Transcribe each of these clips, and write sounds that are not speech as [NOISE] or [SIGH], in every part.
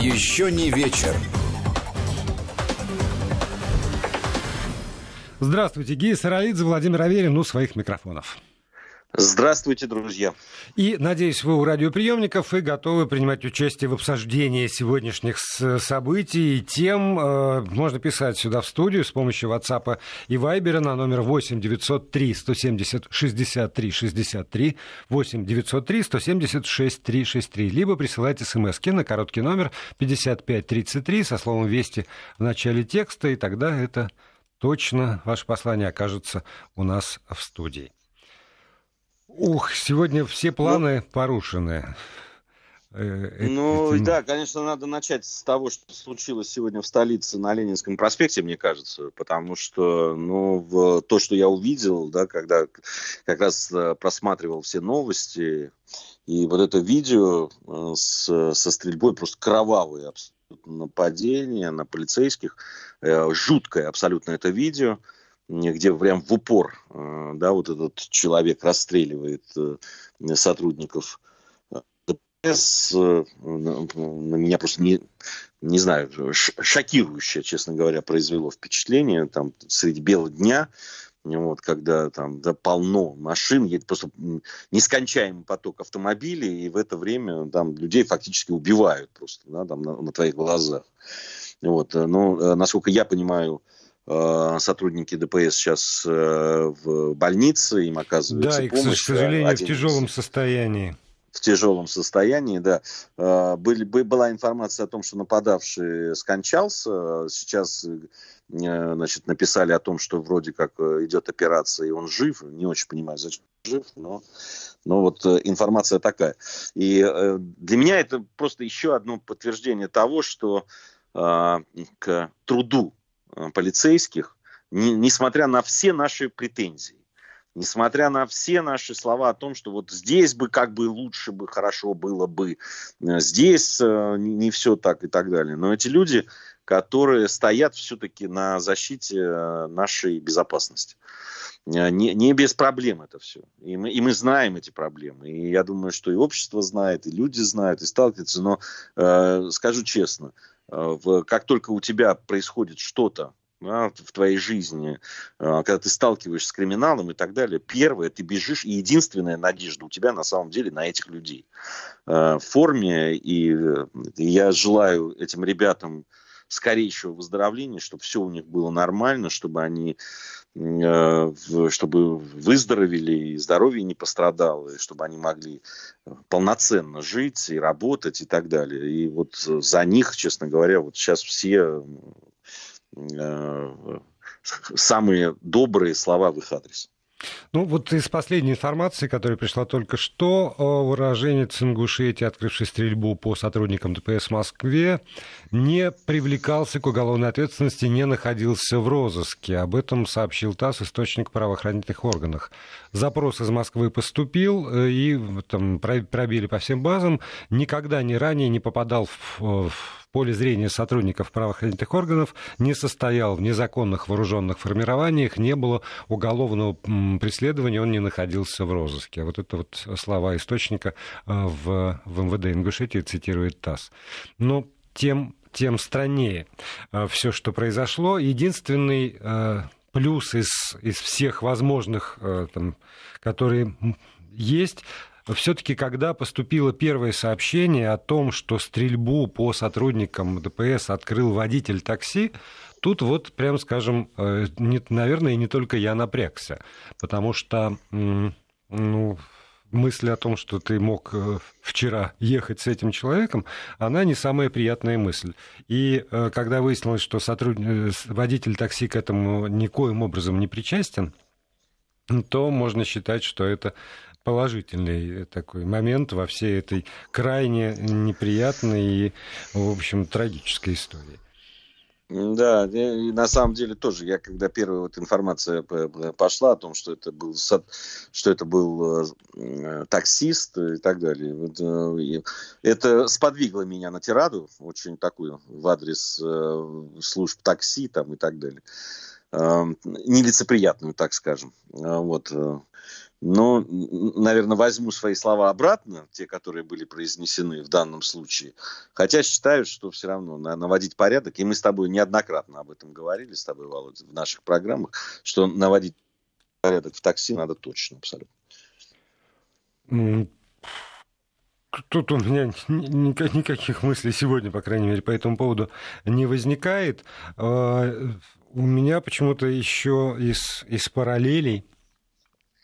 Еще не вечер. Здравствуйте, Гия Сараидзе, Владимир Аверин у своих микрофонов. Здравствуйте, друзья. И, надеюсь, вы у радиоприемников и готовы принимать участие в обсуждении сегодняшних событий и тем. Э, можно писать сюда в студию с помощью WhatsApp и Viber на номер 8 903 170 63 63 8 903 170 6363. Либо присылайте смс на короткий номер 5533 со словом «Вести» в начале текста, и тогда это точно ваше послание окажется у нас в студии. Ух, сегодня все планы ну, порушены. Э, ну этим... да, конечно, надо начать с того, что случилось сегодня в столице на Ленинском проспекте, мне кажется, потому что, ну, в то, что я увидел, да, когда как раз э, просматривал все новости, и вот это видео э, с, со стрельбой просто кровавое абсолютно нападение на полицейских, жуткое абсолютно это видео где прям в упор, э, да, вот этот человек расстреливает э, сотрудников э, ДПС, на меня просто не, не знаю, шокирующее, честно говоря, произвело впечатление, там, среди бела дня, вот, когда там да, полно машин, едет просто нескончаемый поток автомобилей, и в это время там людей фактически убивают просто да, там, на, на твоих глазах. Вот, но, насколько я понимаю, Э, сотрудники ДПС сейчас э, в больнице, им оказывается да, помощь. Да, и, к сожалению, в тяжелом состоянии. В тяжелом состоянии, да. Э, были, была информация о том, что нападавший скончался. Сейчас значит, написали о том, что вроде как идет операция, и он жив. Не очень понимаю, зачем жив, но, но вот информация такая. И для меня это просто еще одно подтверждение того, что к труду Э, полицейских, не, несмотря на все наши претензии, несмотря на все наши слова о том, что вот здесь бы как бы лучше бы, хорошо было бы, э, здесь э, не, все так и так далее. Но эти люди, которые стоят все-таки на защите нашей безопасности. Не, не без проблем это все. И мы, и мы знаем эти проблемы. И я думаю, что и общество знает, и люди знают, и сталкиваются. Но э, скажу честно, Э, в, как только у тебя происходит что-то да, в твоей жизни, э, когда ты сталкиваешься с криминалом и так далее, первое, ты бежишь, и единственная надежда у тебя на самом деле на этих людей э, в форме. И я желаю этим ребятам скорейшего выздоровления, чтобы все у них было нормально, чтобы они Э, чтобы выздоровели и здоровье не пострадало, и чтобы они могли э, полноценно жить и работать и так далее. И вот за них, честно говоря, вот сейчас все э, самые добрые слова в их адрес. Ну, вот из последней информации, которая пришла только что, уроженец Ингушетии, открывший стрельбу по сотрудникам ДПС в Москве, не привлекался к уголовной ответственности, не находился в розыске. Об этом сообщил ТАСС, источник правоохранительных органах. Запрос из Москвы поступил, э, и там пробили по всем базам. Никогда ни ранее не попадал в, в поле зрения сотрудников правоохранительных органов, не состоял в незаконных вооруженных формированиях, не было уголовного преследования, он не находился в розыске. Вот это вот слова источника э, в, в МВД Ингушетии цитирует ТАСС. Но тем, тем страннее э, все, что произошло. Единственный э, плюс из, из всех возможных, там, которые есть, все-таки, когда поступило первое сообщение о том, что стрельбу по сотрудникам ДПС открыл водитель такси, тут вот, прям скажем, э, наверное, и не только я напрягся, потому что, ну, мысль о том, что ты мог э, вчера ехать с этим человеком, она не самая приятная мысль. И э, когда выяснилось, что сотрудник, водитель такси к этому никоим образом не причастен, то можно считать, что это положительный такой момент во всей этой крайне неприятной и, в общем, трагической истории. Да, и на самом деле тоже, я когда первая вот информация пошла о том, что это был, что это был э, таксист и так далее, э, это сподвигло меня на тираду, очень такую, в адрес э, служб такси там и так далее. Нелицеприятную, так скажем. Вот. Но, наверное, возьму свои слова обратно, те, которые были произнесены в данном случае. Хотя считаю, что все равно надо наводить порядок, и мы с тобой неоднократно об этом говорили, с тобой, Володя, в наших программах, что наводить порядок в такси надо точно, абсолютно. Тут у меня никаких мыслей сегодня, по крайней мере, по этому поводу не возникает. А, у меня почему-то еще из, из параллелей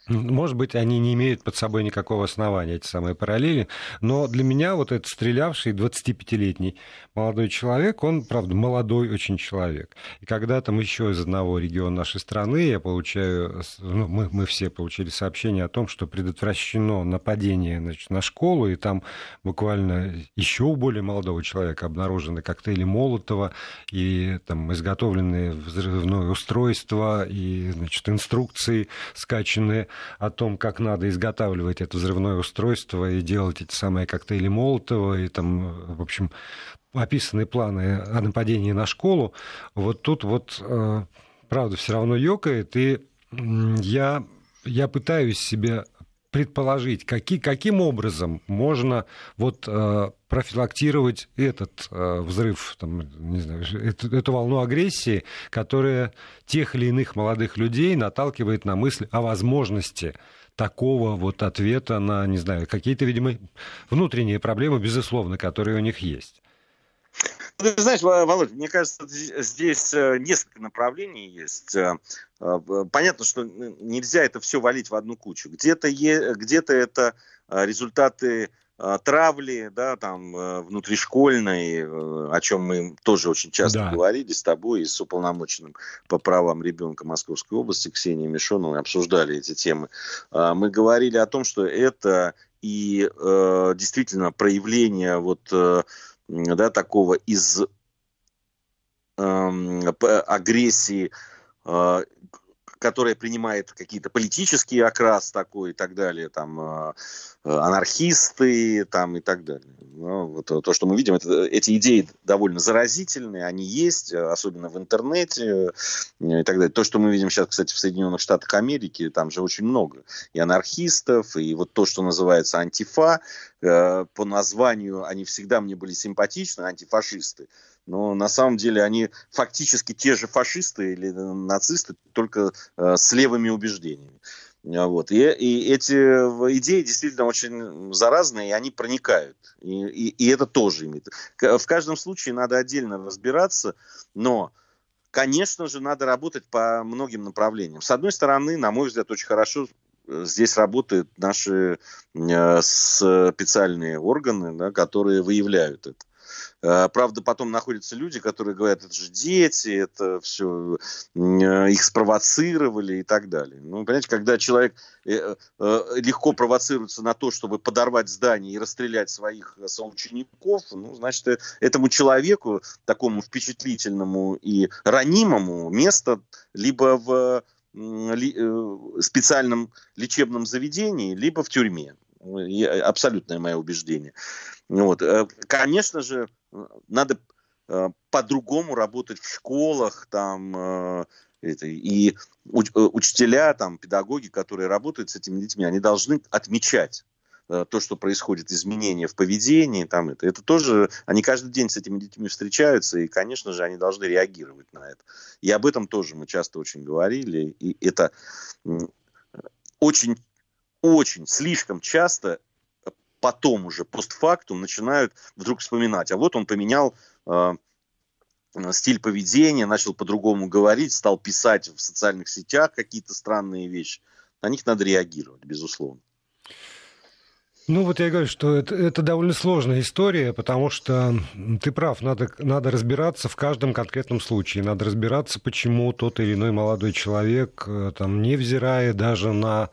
может быть, они не имеют под собой никакого основания, эти самые параллели, но для меня вот этот стрелявший 25-летний молодой человек, он, правда, молодой очень человек. И когда там еще из одного региона нашей страны я получаю, ну, мы, мы все получили сообщение о том, что предотвращено нападение значит, на школу, и там буквально еще у более молодого человека обнаружены коктейли Молотова и там изготовленные взрывное устройство и значит, инструкции скачанные о том, как надо изготавливать это взрывное устройство и делать эти самые коктейли Молотова, и там, в общем, описаны планы о нападении на школу, вот тут вот, э, правда, все равно ёкает, и я, я пытаюсь себе предположить, какие, каким образом можно вот, э, профилактировать этот э, взрыв, там, не знаю, эту, эту волну агрессии, которая тех или иных молодых людей наталкивает на мысль о возможности такого вот ответа на, не знаю, какие-то, видимо, внутренние проблемы, безусловно, которые у них есть. Ты знаешь, Володь, мне кажется, здесь э, несколько направлений есть. Э, э, понятно, что нельзя это все валить в одну кучу. Где-то где это результаты травли, да, там, внутришкольной, о чем мы тоже очень часто да. говорили с тобой и с уполномоченным по правам ребенка Московской области Ксенией Мишоновой, обсуждали эти темы. Мы говорили о том, что это и действительно проявление вот да, такого из э, агрессии, э, которая принимает какие-то политические окрас такой и так далее, там э, анархисты там и так далее. Ну, вот то, что мы видим, это, эти идеи довольно заразительные, они есть, особенно в интернете и так далее. То, что мы видим сейчас, кстати, в Соединенных Штатах Америки, там же очень много и анархистов, и вот то, что называется антифа, э, по названию они всегда мне были симпатичны, антифашисты но на самом деле они фактически те же фашисты или нацисты, только э, с левыми убеждениями. А, вот. И, и эти идеи действительно очень заразные, и они проникают. И, и, и это тоже имеет. В каждом случае надо отдельно разбираться, но, конечно же, надо работать по многим направлениям. С одной стороны, на мой взгляд, очень хорошо э, здесь работают наши э, специальные органы, да, которые выявляют это. Э, правда, потом находятся люди, которые говорят, это же дети, это все э, их спровоцировали и так далее. Ну, понимаете, когда человек э, легко провоцируется на то, чтобы подорвать здание и расстрелять своих соучеников, ну, значит, этому человеку, такому впечатлительному и ранимому, место либо в специальном лечебном заведении, либо в тюрьме. Абсолютное мое убеждение. Вот. Конечно же, надо э, по-другому работать в школах, там, э, это, и уч, э, учителя, там, педагоги, которые работают с этими детьми, они должны отмечать то, что происходит, изменения в поведении, там это, это тоже, они каждый день с этими детьми встречаются, и, конечно же, они должны реагировать на это. И об этом тоже мы часто очень говорили, и это очень, очень, слишком часто потом уже, постфактум, начинают вдруг вспоминать, а вот он поменял э, стиль поведения, начал по-другому говорить, стал писать в социальных сетях какие-то странные вещи. На них надо реагировать, безусловно. Ну вот я говорю, что это, это довольно сложная история, потому что ты прав, надо, надо разбираться в каждом конкретном случае, надо разбираться, почему тот или иной молодой человек, э, там, невзирая даже на,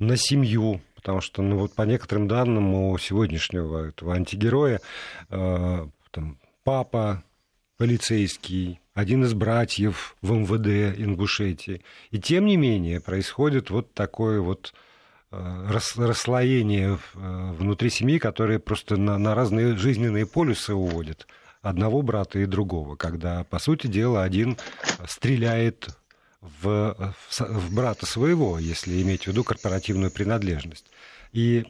на семью, потому что, ну, вот по некоторым данным у сегодняшнего этого антигероя, э, там, папа полицейский, один из братьев в МВД Ингушетии. И тем не менее происходит вот такое вот э, расслоение э, внутри семьи, которое просто на, на разные жизненные полюсы уводит одного брата и другого, когда, по сути дела, один стреляет в, в брата своего, если иметь в виду корпоративную принадлежность. И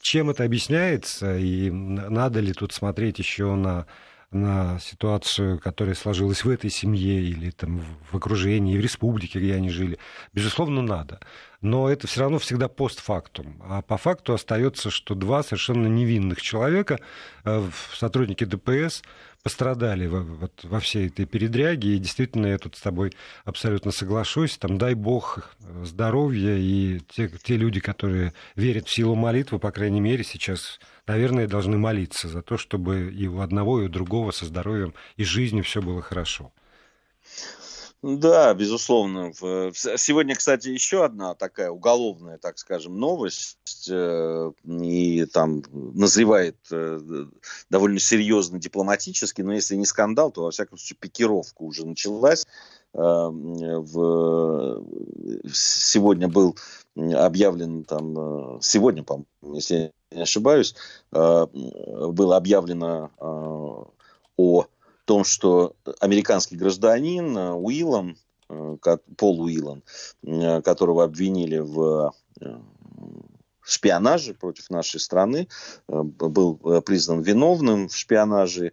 чем это объясняется, и надо ли тут смотреть еще на на ситуацию, которая сложилась в этой семье или там в окружении, в республике, где они жили, безусловно, надо. Но это все равно всегда постфактум. А по факту остается, что два совершенно невинных человека, э, сотрудники ДПС, пострадали во, вот, во всей этой передряге, и действительно я тут с тобой абсолютно соглашусь, там дай бог здоровья, и те, те люди, которые верят в силу молитвы, по крайней мере, сейчас, наверное, должны молиться за то, чтобы и у одного, и у другого со здоровьем и жизнью все было хорошо. Да, безусловно. Сегодня, кстати, еще одна такая уголовная, так скажем, новость, э, и там назревает э, довольно серьезно дипломатически, но если не скандал, то, во всяком случае, пикировка уже началась. Э, сегодня был объявлен там, сегодня, по если я не ошибаюсь, было объявлено о том, что американский гражданин э, Уиллан, э, Пол Уиллан, э, которого обвинили в шпионаже против нашей страны, был признан виновным в шпионаже,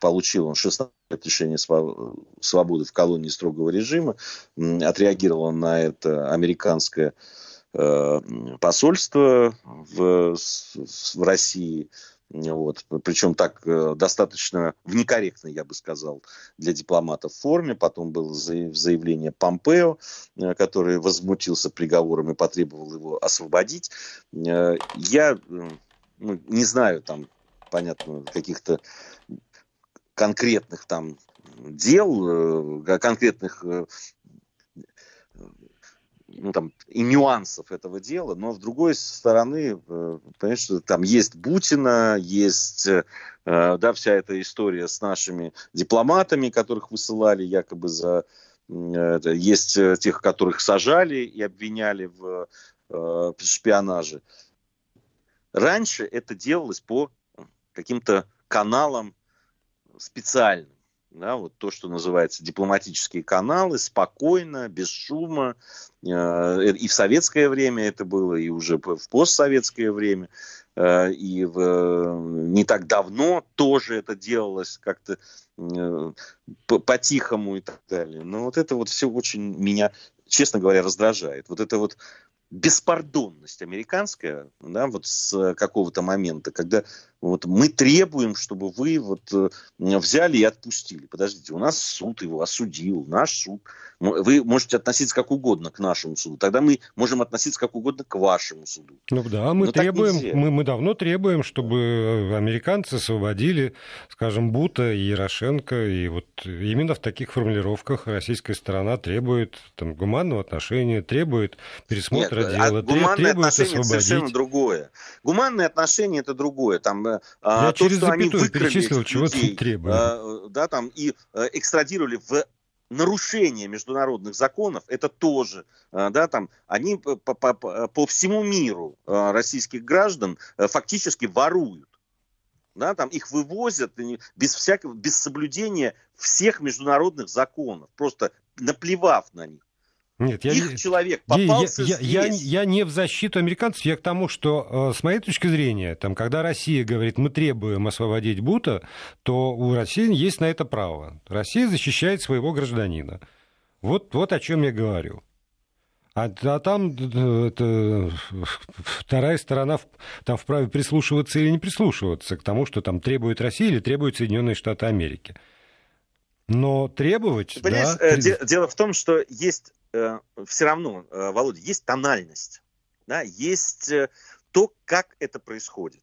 получил он 16 лет лишения свободы в колонии строгого режима, отреагировал на это американское посольство в, в России, вот. Причем так э, достаточно в некорректной, я бы сказал, для дипломатов форме. Потом было заявление Помпео, э, который возмутился приговором и потребовал его освободить. Э, я ну, не знаю там, понятно, каких-то конкретных там дел, конкретных ну, там, и нюансов этого дела, но с другой стороны, э, понимаешь, там есть Бутина, есть э, да, вся эта история с нашими дипломатами, которых высылали якобы за... Есть э, тех, которых сажали и обвиняли в шпионаже. Раньше это делалось по каким-то каналам специальным да, вот то, что называется дипломатические каналы, спокойно, без шума. Э, и в советское время это было, и уже в постсоветское время, э, и в, не так давно тоже это делалось как-то э, по-тихому и так далее. Но вот это вот все очень меня, честно говоря, раздражает. Вот это вот беспардонность американская, да, вот с какого-то момента, когда вот мы требуем, чтобы вы вот э, взяли и отпустили. Подождите, у нас суд его осудил, наш суд. Вы можете относиться как угодно к нашему суду. Тогда мы можем относиться как угодно к вашему суду. Ну да, мы Но требуем, мы, мы давно требуем, чтобы э, американцы освободили, скажем, Бута и Ярошенко. И вот именно в таких формулировках российская сторона требует там, гуманного отношения, требует пересмотра Нет, дела, гуманное требует отношение освободить. совершенно другое. Гуманное отношение это другое. Там э, а, Я то, через что они перечислил, чего ты требуешь. А, да, там, и а, экстрадировали в нарушение международных законов, это тоже, а, да, там, они по, по, по всему миру российских граждан фактически воруют. Да, там их вывозят без всякого, без соблюдения всех международных законов, просто наплевав на них. Нет, я, Их человек попался я, я, здесь. Я, я не в защиту американцев, я к тому, что э, с моей точки зрения, там, когда Россия говорит, мы требуем освободить Бута, то у России есть на это право. Россия защищает своего гражданина. Вот, вот о чем я говорю. А, а там э, это, вторая сторона там вправе прислушиваться или не прислушиваться к тому, что там требует Россия или требует Соединенные Штаты Америки. Но требовать... Понимаешь, да, э, дело в том, что есть э, все равно, э, Володя, есть тональность, да, есть э, то, как это происходит.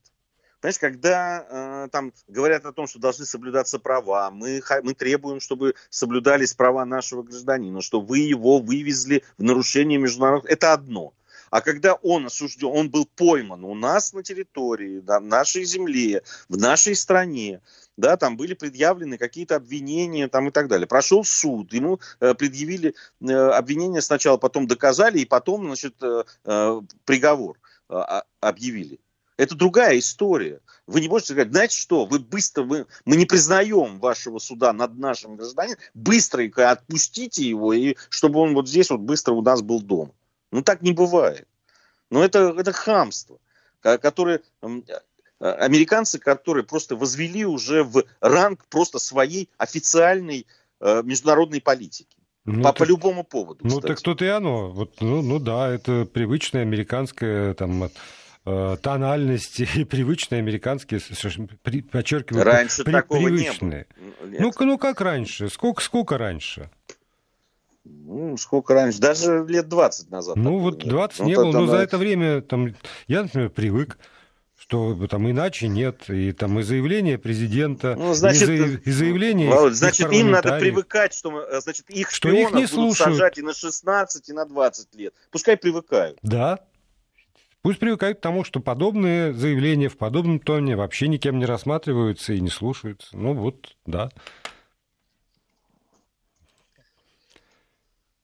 Понимаешь, когда э, там говорят о том, что должны соблюдаться права, мы, мы требуем, чтобы соблюдались права нашего гражданина, что вы его вывезли в нарушение международных... Это одно. А когда он осужден, он был пойман у нас на территории, на нашей земле, в нашей стране, да, там были предъявлены какие-то обвинения там и так далее. Прошел суд, ему э, предъявили э, обвинения сначала, потом доказали, и потом, значит, э, э, приговор э, объявили. Это другая история. Вы не можете сказать, знаете что, вы быстро, вы, мы не признаем вашего суда над нашим гражданином, быстренько отпустите его, и чтобы он вот здесь вот быстро у нас был дома. Ну так не бывает. Но это, это хамство, которое американцы, которые просто возвели уже в ранг просто своей официальной э, международной политики. Ну, по, так, по любому поводу. Ну так тут и оно. Вот, ну, ну да, это привычная американская там, э, тональность [LAUGHS] и привычные американские, подчеркиваю, раньше при, такого привычные. Не было. Ну, ну как раньше? Сколько, сколько раньше? Ну, сколько раньше? Даже лет 20 назад. Ну, вот 20 не, не было, но за это время там, я, например, привык что там иначе нет, и там и заявление президента, ну, значит, и, заяв, и заявление Володь, Значит, им надо привыкать, что э, значит, их что их не будут слушают. сажать и на 16, и на 20 лет. Пускай привыкают. Да, Пусть привыкают к тому, что подобные заявления в подобном тоне вообще никем не рассматриваются и не слушаются. Ну вот, да.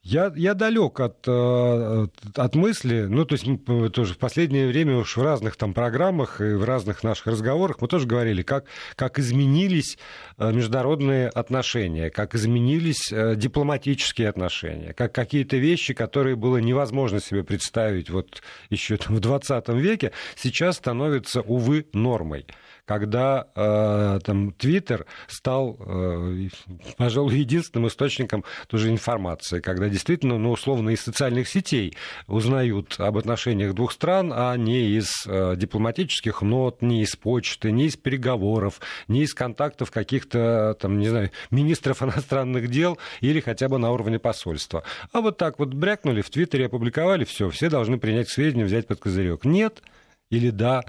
Я, я далек от, э, от мысли, ну, то есть мы тоже в последнее время уж в разных там программах и в разных наших разговорах мы тоже говорили, как, как изменились э, международные отношения, как изменились э, дипломатические отношения, как какие-то вещи, которые было невозможно себе представить вот еще там, в 20 веке, сейчас становятся, увы, нормой когда э, там Твиттер стал, э, пожалуй, единственным источником тоже информации, когда действительно, ну, условно, из социальных сетей узнают об отношениях двух стран, а не из э, дипломатических нот, не из почты, не из переговоров, не из контактов каких-то, там, не знаю, министров [LAUGHS] иностранных дел или хотя бы на уровне посольства. А вот так вот брякнули, в Твиттере опубликовали, все, все должны принять к сведению, взять под козырек. Нет или да.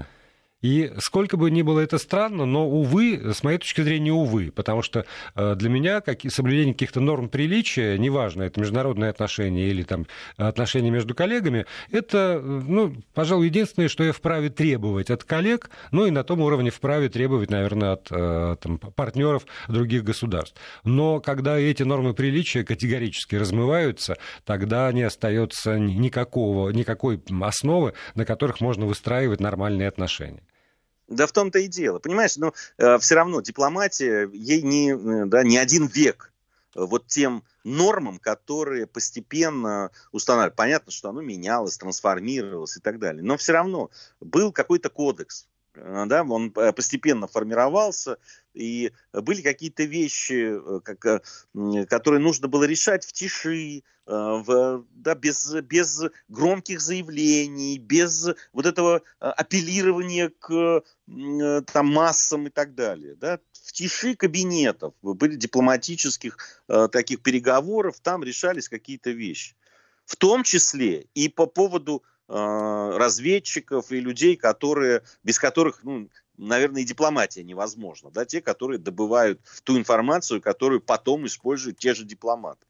И сколько бы ни было это странно, но, увы, с моей точки зрения, увы, потому что э, для меня как, соблюдение каких-то норм приличия, неважно, это международные отношения или там, отношения между коллегами, это, ну, пожалуй, единственное, что я вправе требовать от коллег, ну и на том уровне вправе требовать, наверное, от э, там, партнеров других государств. Но когда эти нормы приличия категорически размываются, тогда не остается никакого, никакой основы, на которых можно выстраивать нормальные отношения. Да в том-то и дело. Понимаешь, но ну, э, все равно дипломатия, ей не, э, да, не один век э, вот тем нормам, которые постепенно устанавливали. Понятно, что оно менялось, трансформировалось и так далее. Но все равно был какой-то кодекс, да, он постепенно формировался, и были какие-то вещи, как, которые нужно было решать в тиши, в, да, без, без громких заявлений, без вот этого апеллирования к Э, там массам и так далее. Да? В тиши кабинетов, были дипломатических э, таких переговоров, там решались какие-то вещи. В том числе и по поводу э, разведчиков и людей, которые, без которых, ну, наверное, и дипломатия невозможна. Да? Те, которые добывают ту информацию, которую потом используют те же дипломаты.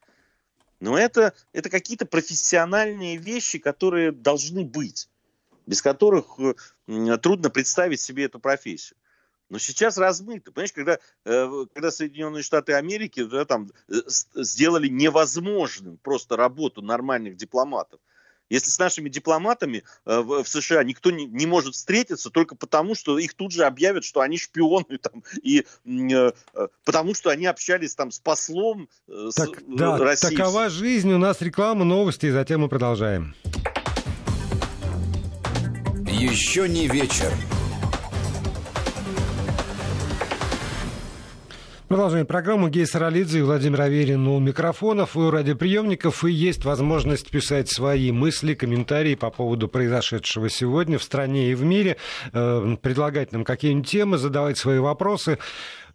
Но это, это какие-то профессиональные вещи, которые должны быть без которых э, трудно представить себе эту профессию. Но сейчас размыто. Понимаешь, когда, э, когда Соединенные Штаты Америки да, там, э, сделали невозможным просто работу нормальных дипломатов. Если с нашими дипломатами в США никто не, может встретиться только потому, что их тут же объявят, что они шпионы, там, и потому что они общались там с послом так, с, да, России. Такова жизнь, у нас реклама, новости, и затем мы продолжаем. Еще не вечер. Продолжаем программу. Гей Саралидзе и Владимир Аверин у микрофонов и у радиоприемников. И есть возможность писать свои мысли, комментарии по поводу произошедшего сегодня в стране и в мире, э, предлагать нам какие-нибудь темы, задавать свои вопросы.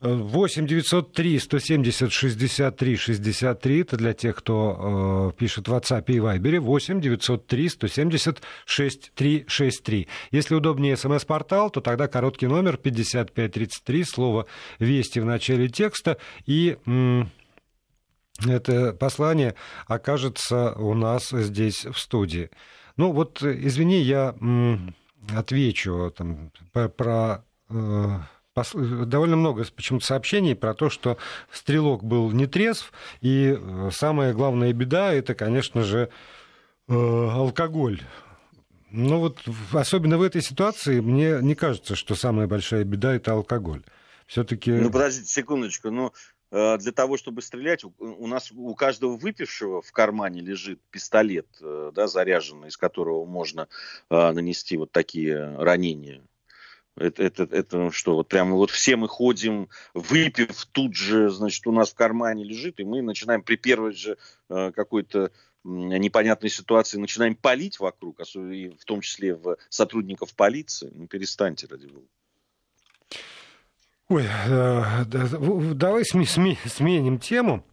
8 903 170 63 63. Это для тех, кто э, пишет в WhatsApp и Viber. 8 903 170 6363. Если удобнее смс-портал, то тогда короткий номер 5533, слово «Вести» в начале текста. И м- это послание окажется у нас здесь в студии. Ну вот, извини, я м- отвечу там, про... про э, довольно много почему-то сообщений про то, что стрелок был не трезв, и э, самая главная беда это, конечно же, э, алкоголь. Ну вот, особенно в этой ситуации, мне не кажется, что самая большая беда – это алкоголь. Все-таки... Ну, подождите секундочку. Ну, э, для того, чтобы стрелять, у нас у каждого выпившего в кармане лежит пистолет, да, заряженный, из которого можно нанести вот такие ранения. Это, это, это что, вот прямо вот все мы ходим, выпив, тут же, значит, у нас в кармане лежит, и мы начинаем при первой же какой-то непонятной ситуации начинаем палить вокруг, в том числе в сотрудников полиции. Ну, перестаньте, ради бога. Ой, э, давай сменим тему.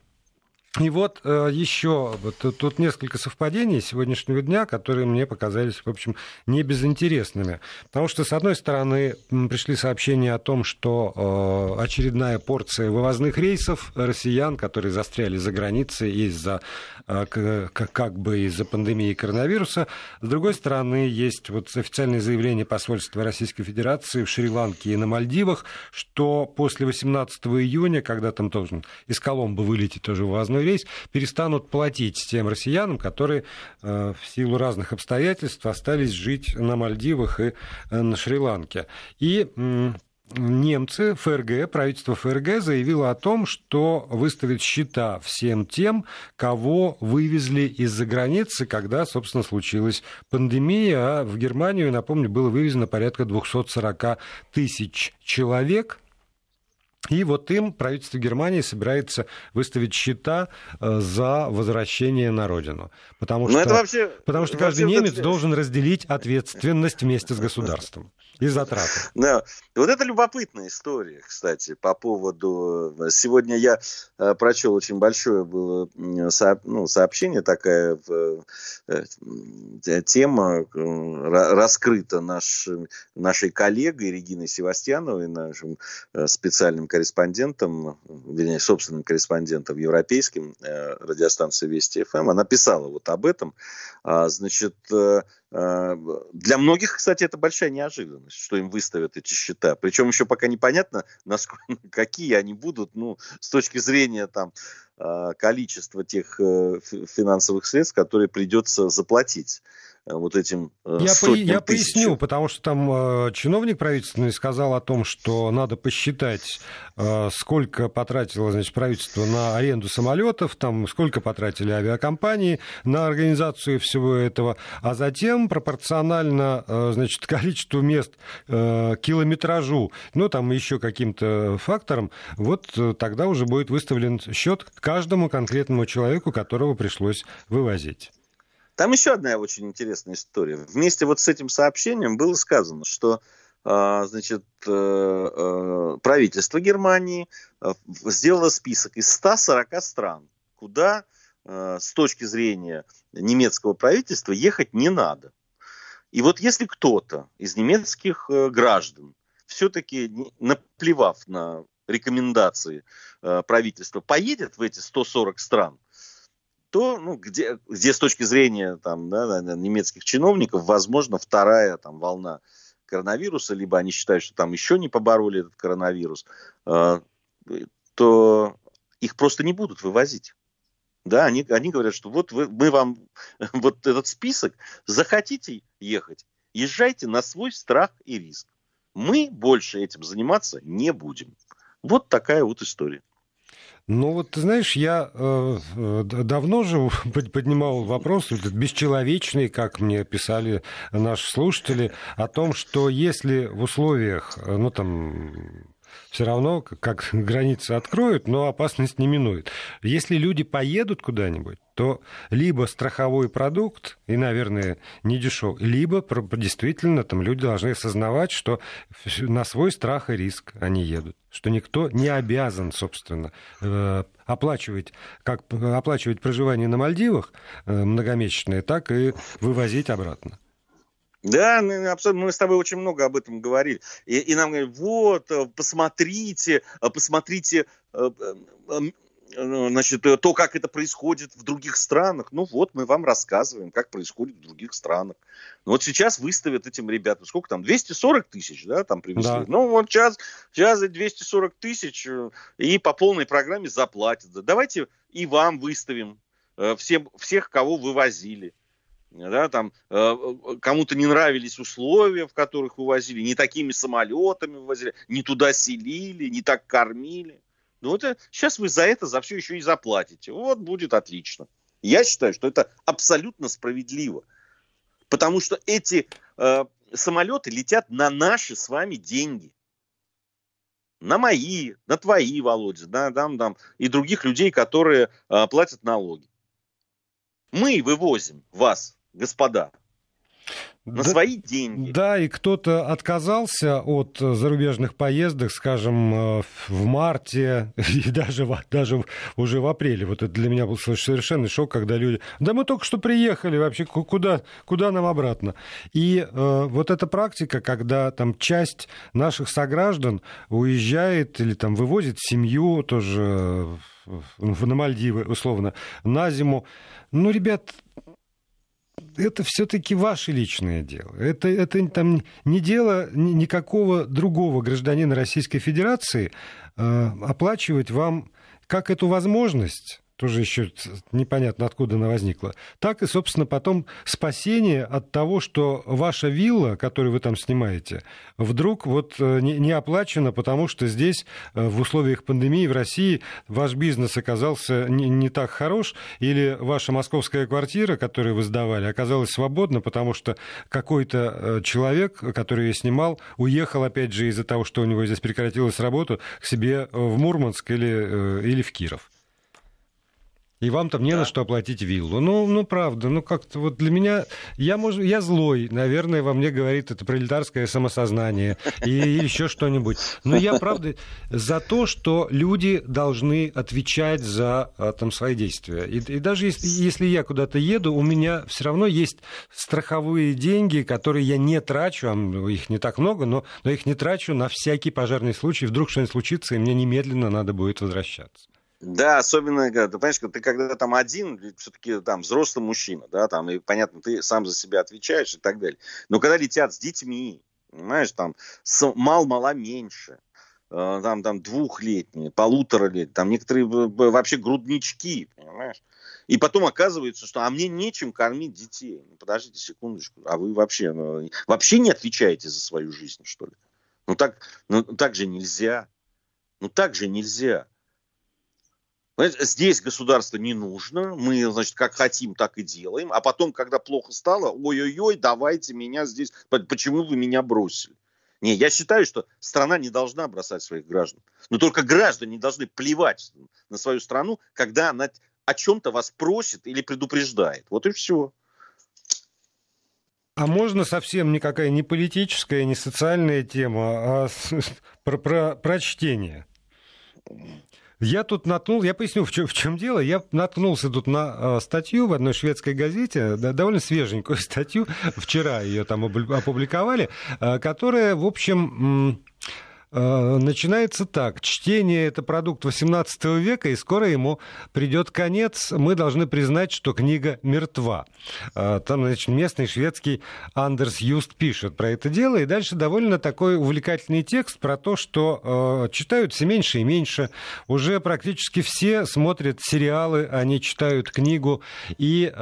И вот э, еще вот, тут несколько совпадений сегодняшнего дня, которые мне показались, в общем, не безинтересными. Потому что, с одной стороны, пришли сообщения о том, что э, очередная порция вывозных рейсов россиян, которые застряли за границей из-за э, как бы из-за пандемии коронавируса. С другой стороны, есть вот официальное заявление посольства Российской Федерации в Шри-Ланке и на Мальдивах, что после 18 июня, когда там должен из Коломбо вылететь тоже вывозной рейс, перестанут платить тем россиянам, которые э, в силу разных обстоятельств остались жить на Мальдивах и э, на Шри-Ланке. И немцы, ФРГ, правительство ФРГ заявило о том, что выставит счета всем тем, кого вывезли из-за границы, когда, собственно, случилась пандемия. А в Германию, напомню, было вывезено порядка 240 тысяч человек. И вот им правительство Германии собирается выставить счета э, за возвращение на родину. Потому что, вообще, потому что каждый немец должен разделить ответственность вместе с государством и затраты. [LAUGHS] Да, вот это любопытная история, кстати, по поводу... Сегодня я э, прочел очень большое было ну, сообщение, такая э, тема раскрыта наш, нашей коллегой Региной Севастьяновой, нашим специальным корреспондентом, вернее, собственным корреспондентом европейским э, радиостанции Вести ФМ. Она писала вот об этом. А, значит, э, э, для многих, кстати, это большая неожиданность, что им выставят эти счета. Причем еще пока непонятно, [LAUGHS] насколько, [LAUGHS] какие они будут, ну, с точки зрения там э, количества тех э, финансовых средств, которые придется заплатить. Э, вот этим э, я, по, я поясню, потому что там э, чиновник правительственный сказал о том, что надо посчитать, э, сколько потратило значит, правительство на аренду самолетов, там, сколько потратили авиакомпании на организацию всего этого, а затем пропорционально э, значит, [LAUGHS] количеству мест, э, километражу, ну там еще каким-то фактором, вот э, тогда уже будет выставлен счет каждому конкретному человеку, которого пришлось вывозить. Там еще одна очень интересная история. Вместе вот с этим сообщением было сказано, что а, значит, э, э, правительство Германии э, сделало список из 140 стран, куда с точки зрения немецкого правительства ехать не надо. И вот если кто-то из немецких граждан все-таки, наплевав на рекомендации правительства, поедет в эти 140 стран, то, ну, где, где с точки зрения там, да, немецких чиновников, возможно, вторая там, волна коронавируса, либо они считают, что там еще не побороли этот коронавирус, э, то их просто не будут вывозить. Да, они, они говорят, что вот вы, мы вам [LAUGHS] вот этот список, захотите ехать, езжайте на свой страх и риск. Мы больше этим заниматься не будем. Вот такая вот история. Ну вот, ты знаешь, я э, давно же [LAUGHS] поднимал вопрос, этот бесчеловечный, как мне писали наши слушатели, о том, что если в условиях, э, ну там, все равно, как [LAUGHS] границы откроют, но опасность не минует. Если люди поедут куда-нибудь, то либо страховой продукт, и, наверное, не дешев, либо действительно там люди должны осознавать, что на свой страх и риск они едут, что никто не обязан, собственно, э, оплачивать, как оплачивать проживание на Мальдивах э, многомесячное, так и вывозить обратно. Да. Мы с тобой очень много об этом говорили. И, и нам говорят, вот, э, посмотрите, посмотрите, значит, то, как это происходит в других странах. Ну вот, мы вам рассказываем, как происходит в других странах. Ну вот сейчас выставят этим ребятам, сколько там, 240 тысяч, да, там привезли. Да. Ну вот сейчас, сейчас 240 тысяч и по полной программе заплатят. Давайте и вам выставим всем, всех, кого вывозили. да, там э, кому-то не нравились условия, в которых вывозили, не такими самолетами вывозили, не туда селили, не так кормили. Ну вот сейчас вы за это, за все еще и заплатите. Вот будет отлично. Я считаю, что это абсолютно справедливо. Потому что эти э, самолеты летят на наши с вами деньги. На мои, на твои, Володя, да, там, там, и других людей, которые э, платят налоги. Мы вывозим вас господа, на да, свои деньги. Да, и кто-то отказался от зарубежных поездок, скажем, э, в марте [LAUGHS] и даже, даже уже в апреле. Вот это для меня был совершенно шок, когда люди... Да мы только что приехали, вообще куда, куда нам обратно? И э, вот эта практика, когда там часть наших сограждан уезжает или там вывозит семью тоже на Мальдивы, условно, на зиму. Ну, ребят, это все-таки ваше личное дело. Это, это там не дело никакого другого гражданина Российской Федерации э, оплачивать вам как эту возможность тоже еще непонятно откуда она возникла, так и, собственно, потом спасение от того, что ваша вилла, которую вы там снимаете, вдруг вот э, не, оплачена, потому что здесь э, в условиях пандемии в России ваш бизнес оказался не, не так хорош, или ваша московская квартира, которую вы сдавали, оказалась свободна, потому что какой-то э, человек, который ее снимал, уехал, опять же, из-за того, что у него здесь прекратилась работа, к себе в Мурманск или, или в Киров. И вам там не да. на что оплатить виллу. Ну, ну правда, ну как-то вот для меня, я, может, я злой, наверное, во мне говорит это пролетарское самосознание и еще что-нибудь. Но я, правда, за то, что люди должны отвечать за а, там, свои действия. И, и даже если, если я куда-то еду, у меня все равно есть страховые деньги, которые я не трачу, а их не так много, но, но их не трачу на всякий пожарный случай. Вдруг что-нибудь случится, и мне немедленно надо будет возвращаться. Да, особенно, ты понимаешь, ты когда там один, все-таки там взрослый мужчина, да, там, и понятно, ты сам за себя отвечаешь и так далее. Но когда летят с детьми, понимаешь, там, с мал-мала меньше, э, там, там, двухлетние, полуторалетние, там некоторые вообще груднички, понимаешь? И потом оказывается, что а мне нечем кормить детей. Ну, подождите секундочку, а вы вообще, ну, вообще не отвечаете за свою жизнь, что ли? Ну так, ну так же нельзя. Ну так же нельзя. Здесь государство не нужно, мы, значит, как хотим, так и делаем, а потом, когда плохо стало, ой-ой-ой, давайте меня здесь, почему вы меня бросили? Не, я считаю, что страна не должна бросать своих граждан. Но только граждане должны плевать на свою страну, когда она о чем-то вас просит или предупреждает. Вот и все. А можно совсем никакая не политическая, не социальная тема, а про, про, про чтение? Я тут наткнул, я поясню, в чем, в чем дело. Я наткнулся тут на э, статью в одной шведской газете, да, довольно свеженькую [LAUGHS] статью, вчера ее там опубликовали, э, которая, в общем, Э, начинается так. Чтение – это продукт XVIII века, и скоро ему придет конец. Мы должны признать, что книга мертва. Э, там, значит, местный шведский Андерс Юст пишет про это дело, и дальше довольно такой увлекательный текст про то, что э, читают все меньше и меньше. Уже практически все смотрят сериалы, они читают книгу, и...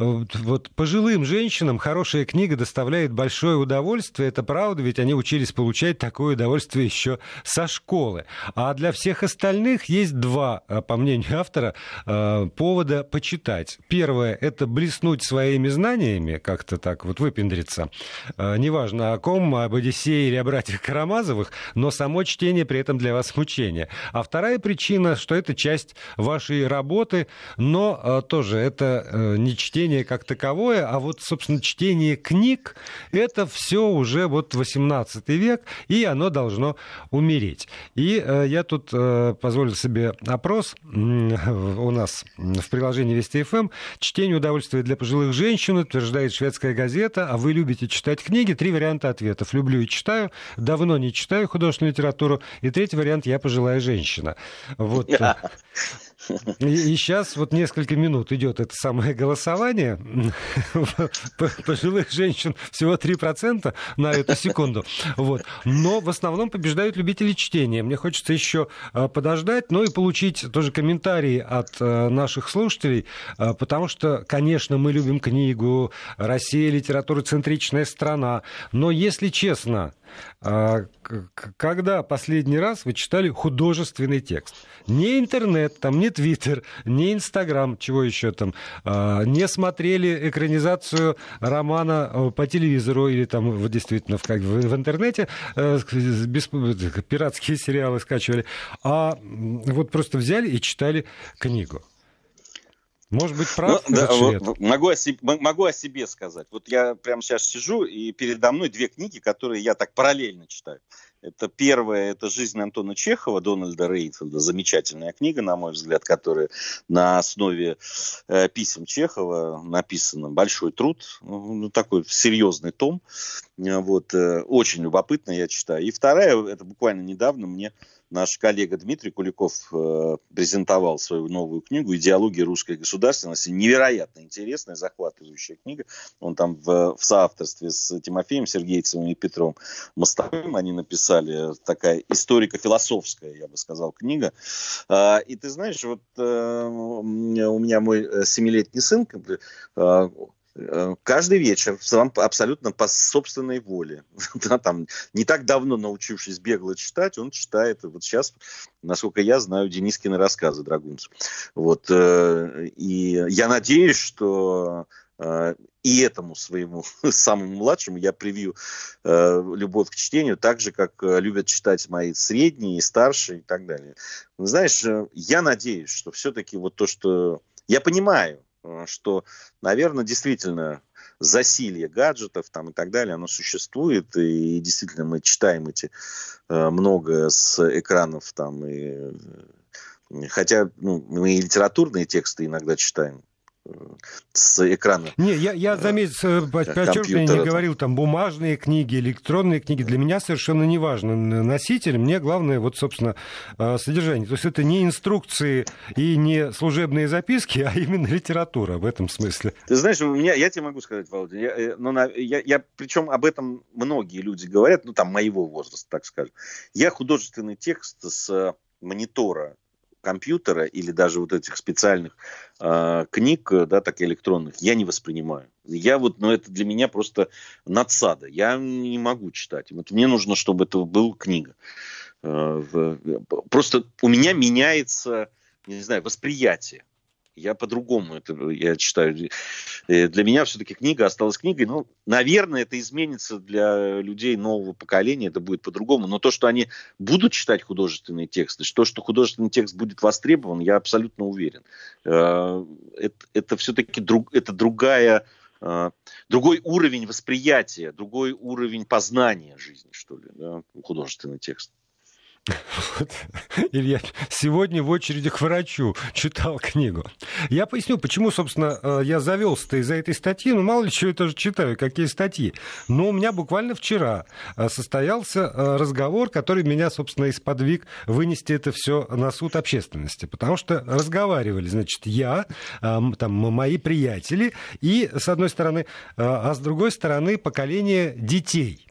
Вот пожилым женщинам хорошая книга доставляет большое удовольствие, это правда, ведь они учились получать такое удовольствие еще со школы. А для всех остальных есть два, э, по мнению автора, э, повода почитать. Первое – это блеснуть своими знаниями, как-то так вот выпендриться. Э, неважно о ком, об Одиссее или о братьях Карамазовых, но само чтение при этом для вас мучение. А вторая причина, что это часть вашей работы, но тоже это не чтение чтение как таковое, а вот, собственно, чтение книг, это все уже вот 18 век, и оно должно умереть. И э, я тут э, позволил себе опрос э, [LAUGHS] у нас в приложении Вести ФМ. Чтение удовольствия для пожилых женщин, утверждает шведская газета. А вы любите читать книги? Три варианта ответов. Люблю и читаю, давно не читаю художественную литературу. И третий вариант – я пожилая женщина. Вот. [LAUGHS] И, и сейчас вот несколько минут идет это самое голосование. Пожилых женщин всего 3% на эту секунду. Вот. Но в основном побеждают любители чтения. Мне хочется еще а, подождать, ну и получить тоже комментарии от а, наших слушателей, а, потому что, конечно, мы любим книгу, Россия литературоцентричная страна, но если честно, а, когда последний раз вы читали художественный текст? Не интернет, там, не Твиттер, не Инстаграм, чего еще там, а, не смотрели экранизацию романа э, по телевизору или там действительно в, как, в, в интернете э, без, пиратские сериалы скачивали, а вот просто взяли и читали книгу. Может быть, прав ну, да, вот, могу, о себе, могу о себе сказать. Вот я прямо сейчас сижу, и передо мной две книги, которые я так параллельно читаю. Это первая, это «Жизнь Антона Чехова», Дональда Рейтфилда. Замечательная книга, на мой взгляд, которая на основе э, писем Чехова написана. Большой труд, ну, такой серьезный том. Вот, э, очень любопытно я читаю. И вторая, это буквально недавно мне наш коллега Дмитрий Куликов э, презентовал свою новую книгу «Идеология русской государственности». Невероятно интересная, захватывающая книга. Он там в, в соавторстве с Тимофеем Сергеевцем и Петром Мостовым они написали такая историко-философская, я бы сказал, книга. Э, и ты знаешь, вот э, у меня мой э, семилетний сын э, Э, каждый вечер, абсолютно по собственной воле. [LAUGHS] да, там, не так давно научившись бегло читать, он читает, вот сейчас, насколько я знаю, Денискины рассказы драгунцев. Вот, э, и я надеюсь, что э, и этому своему [LAUGHS] самому младшему я привью любовь к чтению, так же, как любят читать мои средние старшие и так далее. Знаешь, я надеюсь, что все-таки вот то, что... Я понимаю, Э, что, наверное, действительно засилье гаджетов там и так далее, оно существует, и действительно мы читаем эти э, много с экранов там, и, э, хотя ну, мы и литературные тексты иногда читаем, с экрана. Не, я, я заметил, подчеркиваю, не говорил там бумажные книги, электронные книги. Для меня совершенно не важно носитель. Мне главное, вот, собственно, э, содержание. То есть это не инструкции и не служебные записки, а именно литература в этом смысле. Ты знаешь, у меня, я тебе могу сказать, Володя, я, э, ну, я, я, причем об этом многие люди говорят, ну, там, моего возраста, так скажем. Я художественный текст с монитора компьютера или даже вот этих специальных э, книг, да, так электронных, я не воспринимаю. Я вот, ну это для меня просто надсада. Я не могу читать. Вот мне нужно, чтобы это была книга. Э, в, просто у меня меняется, не знаю, восприятие я по-другому это я читаю. Э, для меня все-таки книга осталась книгой. Ну, наверное, это изменится для людей нового поколения, это будет по-другому. Но то, что они будут читать художественные тексты, то, что художественный текст будет востребован, я абсолютно уверен. Э, это, это все-таки друг, это другая э, другой уровень восприятия, другой уровень познания жизни, что ли, да, художественный текст. [LAUGHS] Вот. Илья сегодня в очереди к врачу читал книгу. Я поясню, почему, собственно, э, я завелся-то из-за этой статьи. Ну, мало ли, что я тоже читаю, какие статьи. Но у меня буквально вчера э, состоялся э, разговор, который меня, собственно, и сподвиг вынести это все на суд общественности. Потому что разговаривали, значит, я, там, мои приятели, и, с одной стороны, а с другой стороны, поколение детей.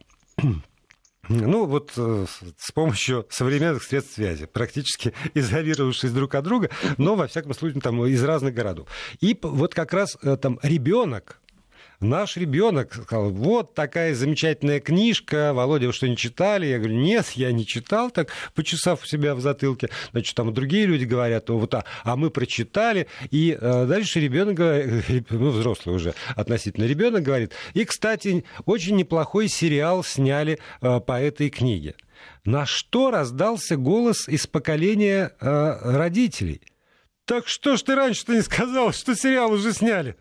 Ну, вот э, с помощью современных средств связи, практически [LAUGHS] изолировавшись друг от друга, но, во всяком случае, там из разных городов. И вот как раз э, там ребенок наш ребенок сказал, вот такая замечательная книжка, Володя, вы что, не читали? Я говорю, нет, я не читал, так, почесав себя в затылке. Значит, там другие люди говорят, вот, а, а мы прочитали, и а, дальше ребенок говорит, [LAUGHS] ну, взрослый уже относительно ребенок говорит, и, кстати, очень неплохой сериал сняли а, по этой книге. На что раздался голос из поколения а, родителей? Так что ж ты раньше-то не сказал, что сериал уже сняли?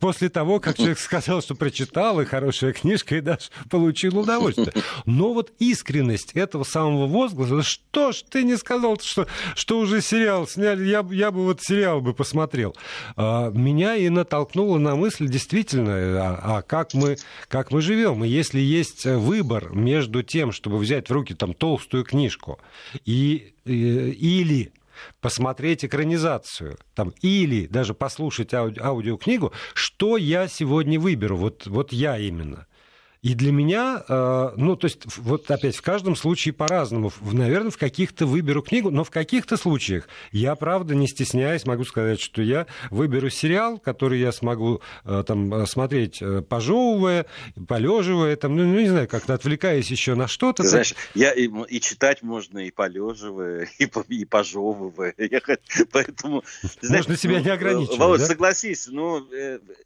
После того, как человек сказал, что прочитал, и хорошая книжка, и даже получил удовольствие. Но вот искренность этого самого возгласа, что ж ты не сказал, что, что уже сериал сняли, я, я бы вот сериал бы посмотрел, а, меня и натолкнуло на мысль, действительно, а, а как, мы, как мы живем. И если есть выбор между тем, чтобы взять в руки там толстую книжку, и, и или посмотреть экранизацию там, или даже послушать ауди- аудиокнигу, что я сегодня выберу, вот, вот я именно. И для меня, э, ну, то есть, вот опять, в каждом случае по-разному. Наверное, в каких-то выберу книгу, но в каких-то случаях я, правда, не стесняюсь, могу сказать, что я выберу сериал, который я смогу э, там смотреть, э, пожевывая, полеживая, там, ну, ну, не знаю, как-то отвлекаясь еще на что-то. Ты знаешь, я и, и читать можно и полеживая, [LAUGHS] и, и пожевывая. [LAUGHS] Я, поэтому, знаешь, можно себя не ограничивать. Володь, да? согласись, ну,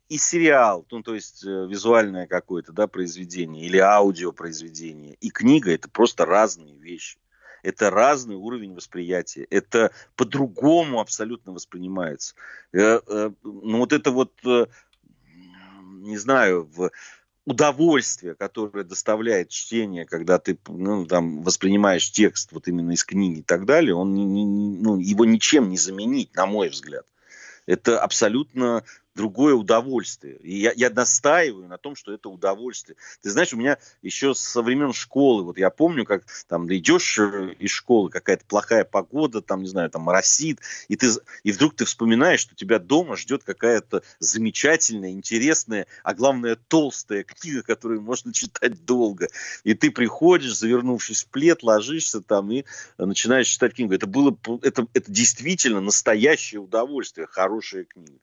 и сериал, ну, то есть визуальное какое-то, да, произведение, произведение или аудиопроизведение и книга это просто разные вещи. Это разный уровень восприятия. Это по-другому абсолютно воспринимается. Э, э, ну вот это вот, э, не знаю, в удовольствие, которое доставляет чтение, когда ты ну, там, воспринимаешь текст вот именно из книги и так далее, он ну, его ничем не заменить, на мой взгляд. Это абсолютно другое удовольствие. И я, я настаиваю на том, что это удовольствие. Ты знаешь, у меня еще со времен школы, вот я помню, как там идешь э, из школы, какая-то плохая погода, там, не знаю, там моросит, и, ты, и вдруг ты вспоминаешь, что тебя дома ждет какая-то замечательная, интересная, а главное, толстая книга, которую можно [LAUGHS] читать долго. И ты приходишь, завернувшись в плед, ложишься там и начинаешь читать книгу. Это было, это, это действительно настоящее удовольствие, хорошая книга.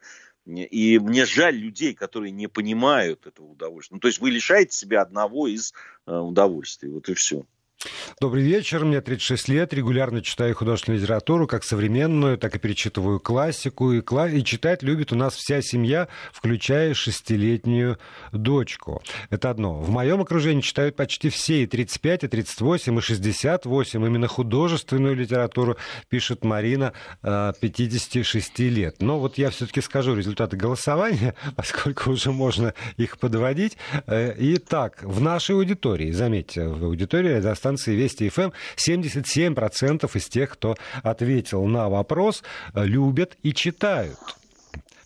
И мне жаль людей, которые не понимают этого удовольствия. Ну, то есть вы лишаете себя одного из э, удовольствий. Вот и все. Добрый вечер, мне 36 лет, регулярно читаю художественную литературу, как современную, так и перечитываю классику, и, кла... и читать любит у нас вся семья, включая шестилетнюю дочку. Это одно. В моем окружении читают почти все, и 35, и 38, и 68, именно художественную литературу пишет Марина, 56 э, лет. Но вот я все-таки скажу результаты голосования, [LAUGHS] поскольку уже можно их подводить. Э, итак, в нашей аудитории, заметьте, в аудитории достаточно станции Вести ФМ 77% из тех, кто ответил на вопрос, э, любят и читают.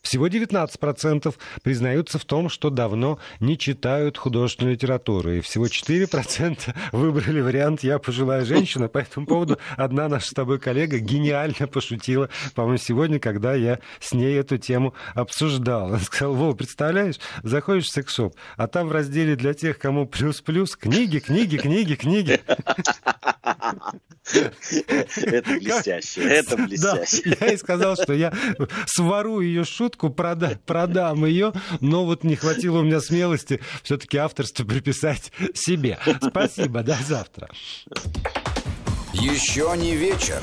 Всего 19% признаются в том, что давно не читают художественную литературу. И всего 4% [LAUGHS] выбрали вариант «Я пожилая женщина». По этому поводу одна наша с тобой коллега гениально пошутила, по-моему, сегодня, когда я с ней эту тему обсуждал. Она сказала, Вова, представляешь, заходишь в секс-шоп, а там в разделе для тех, кому плюс-плюс, книги, книги, книги, книги. [LAUGHS] [LAUGHS] Это блестяще, это блестяще. Да, [LAUGHS] я и сказал, что я сворую ее шутку, прода, продам ее, но вот не хватило у меня смелости все-таки авторство приписать себе. Спасибо, до завтра. Еще не вечер.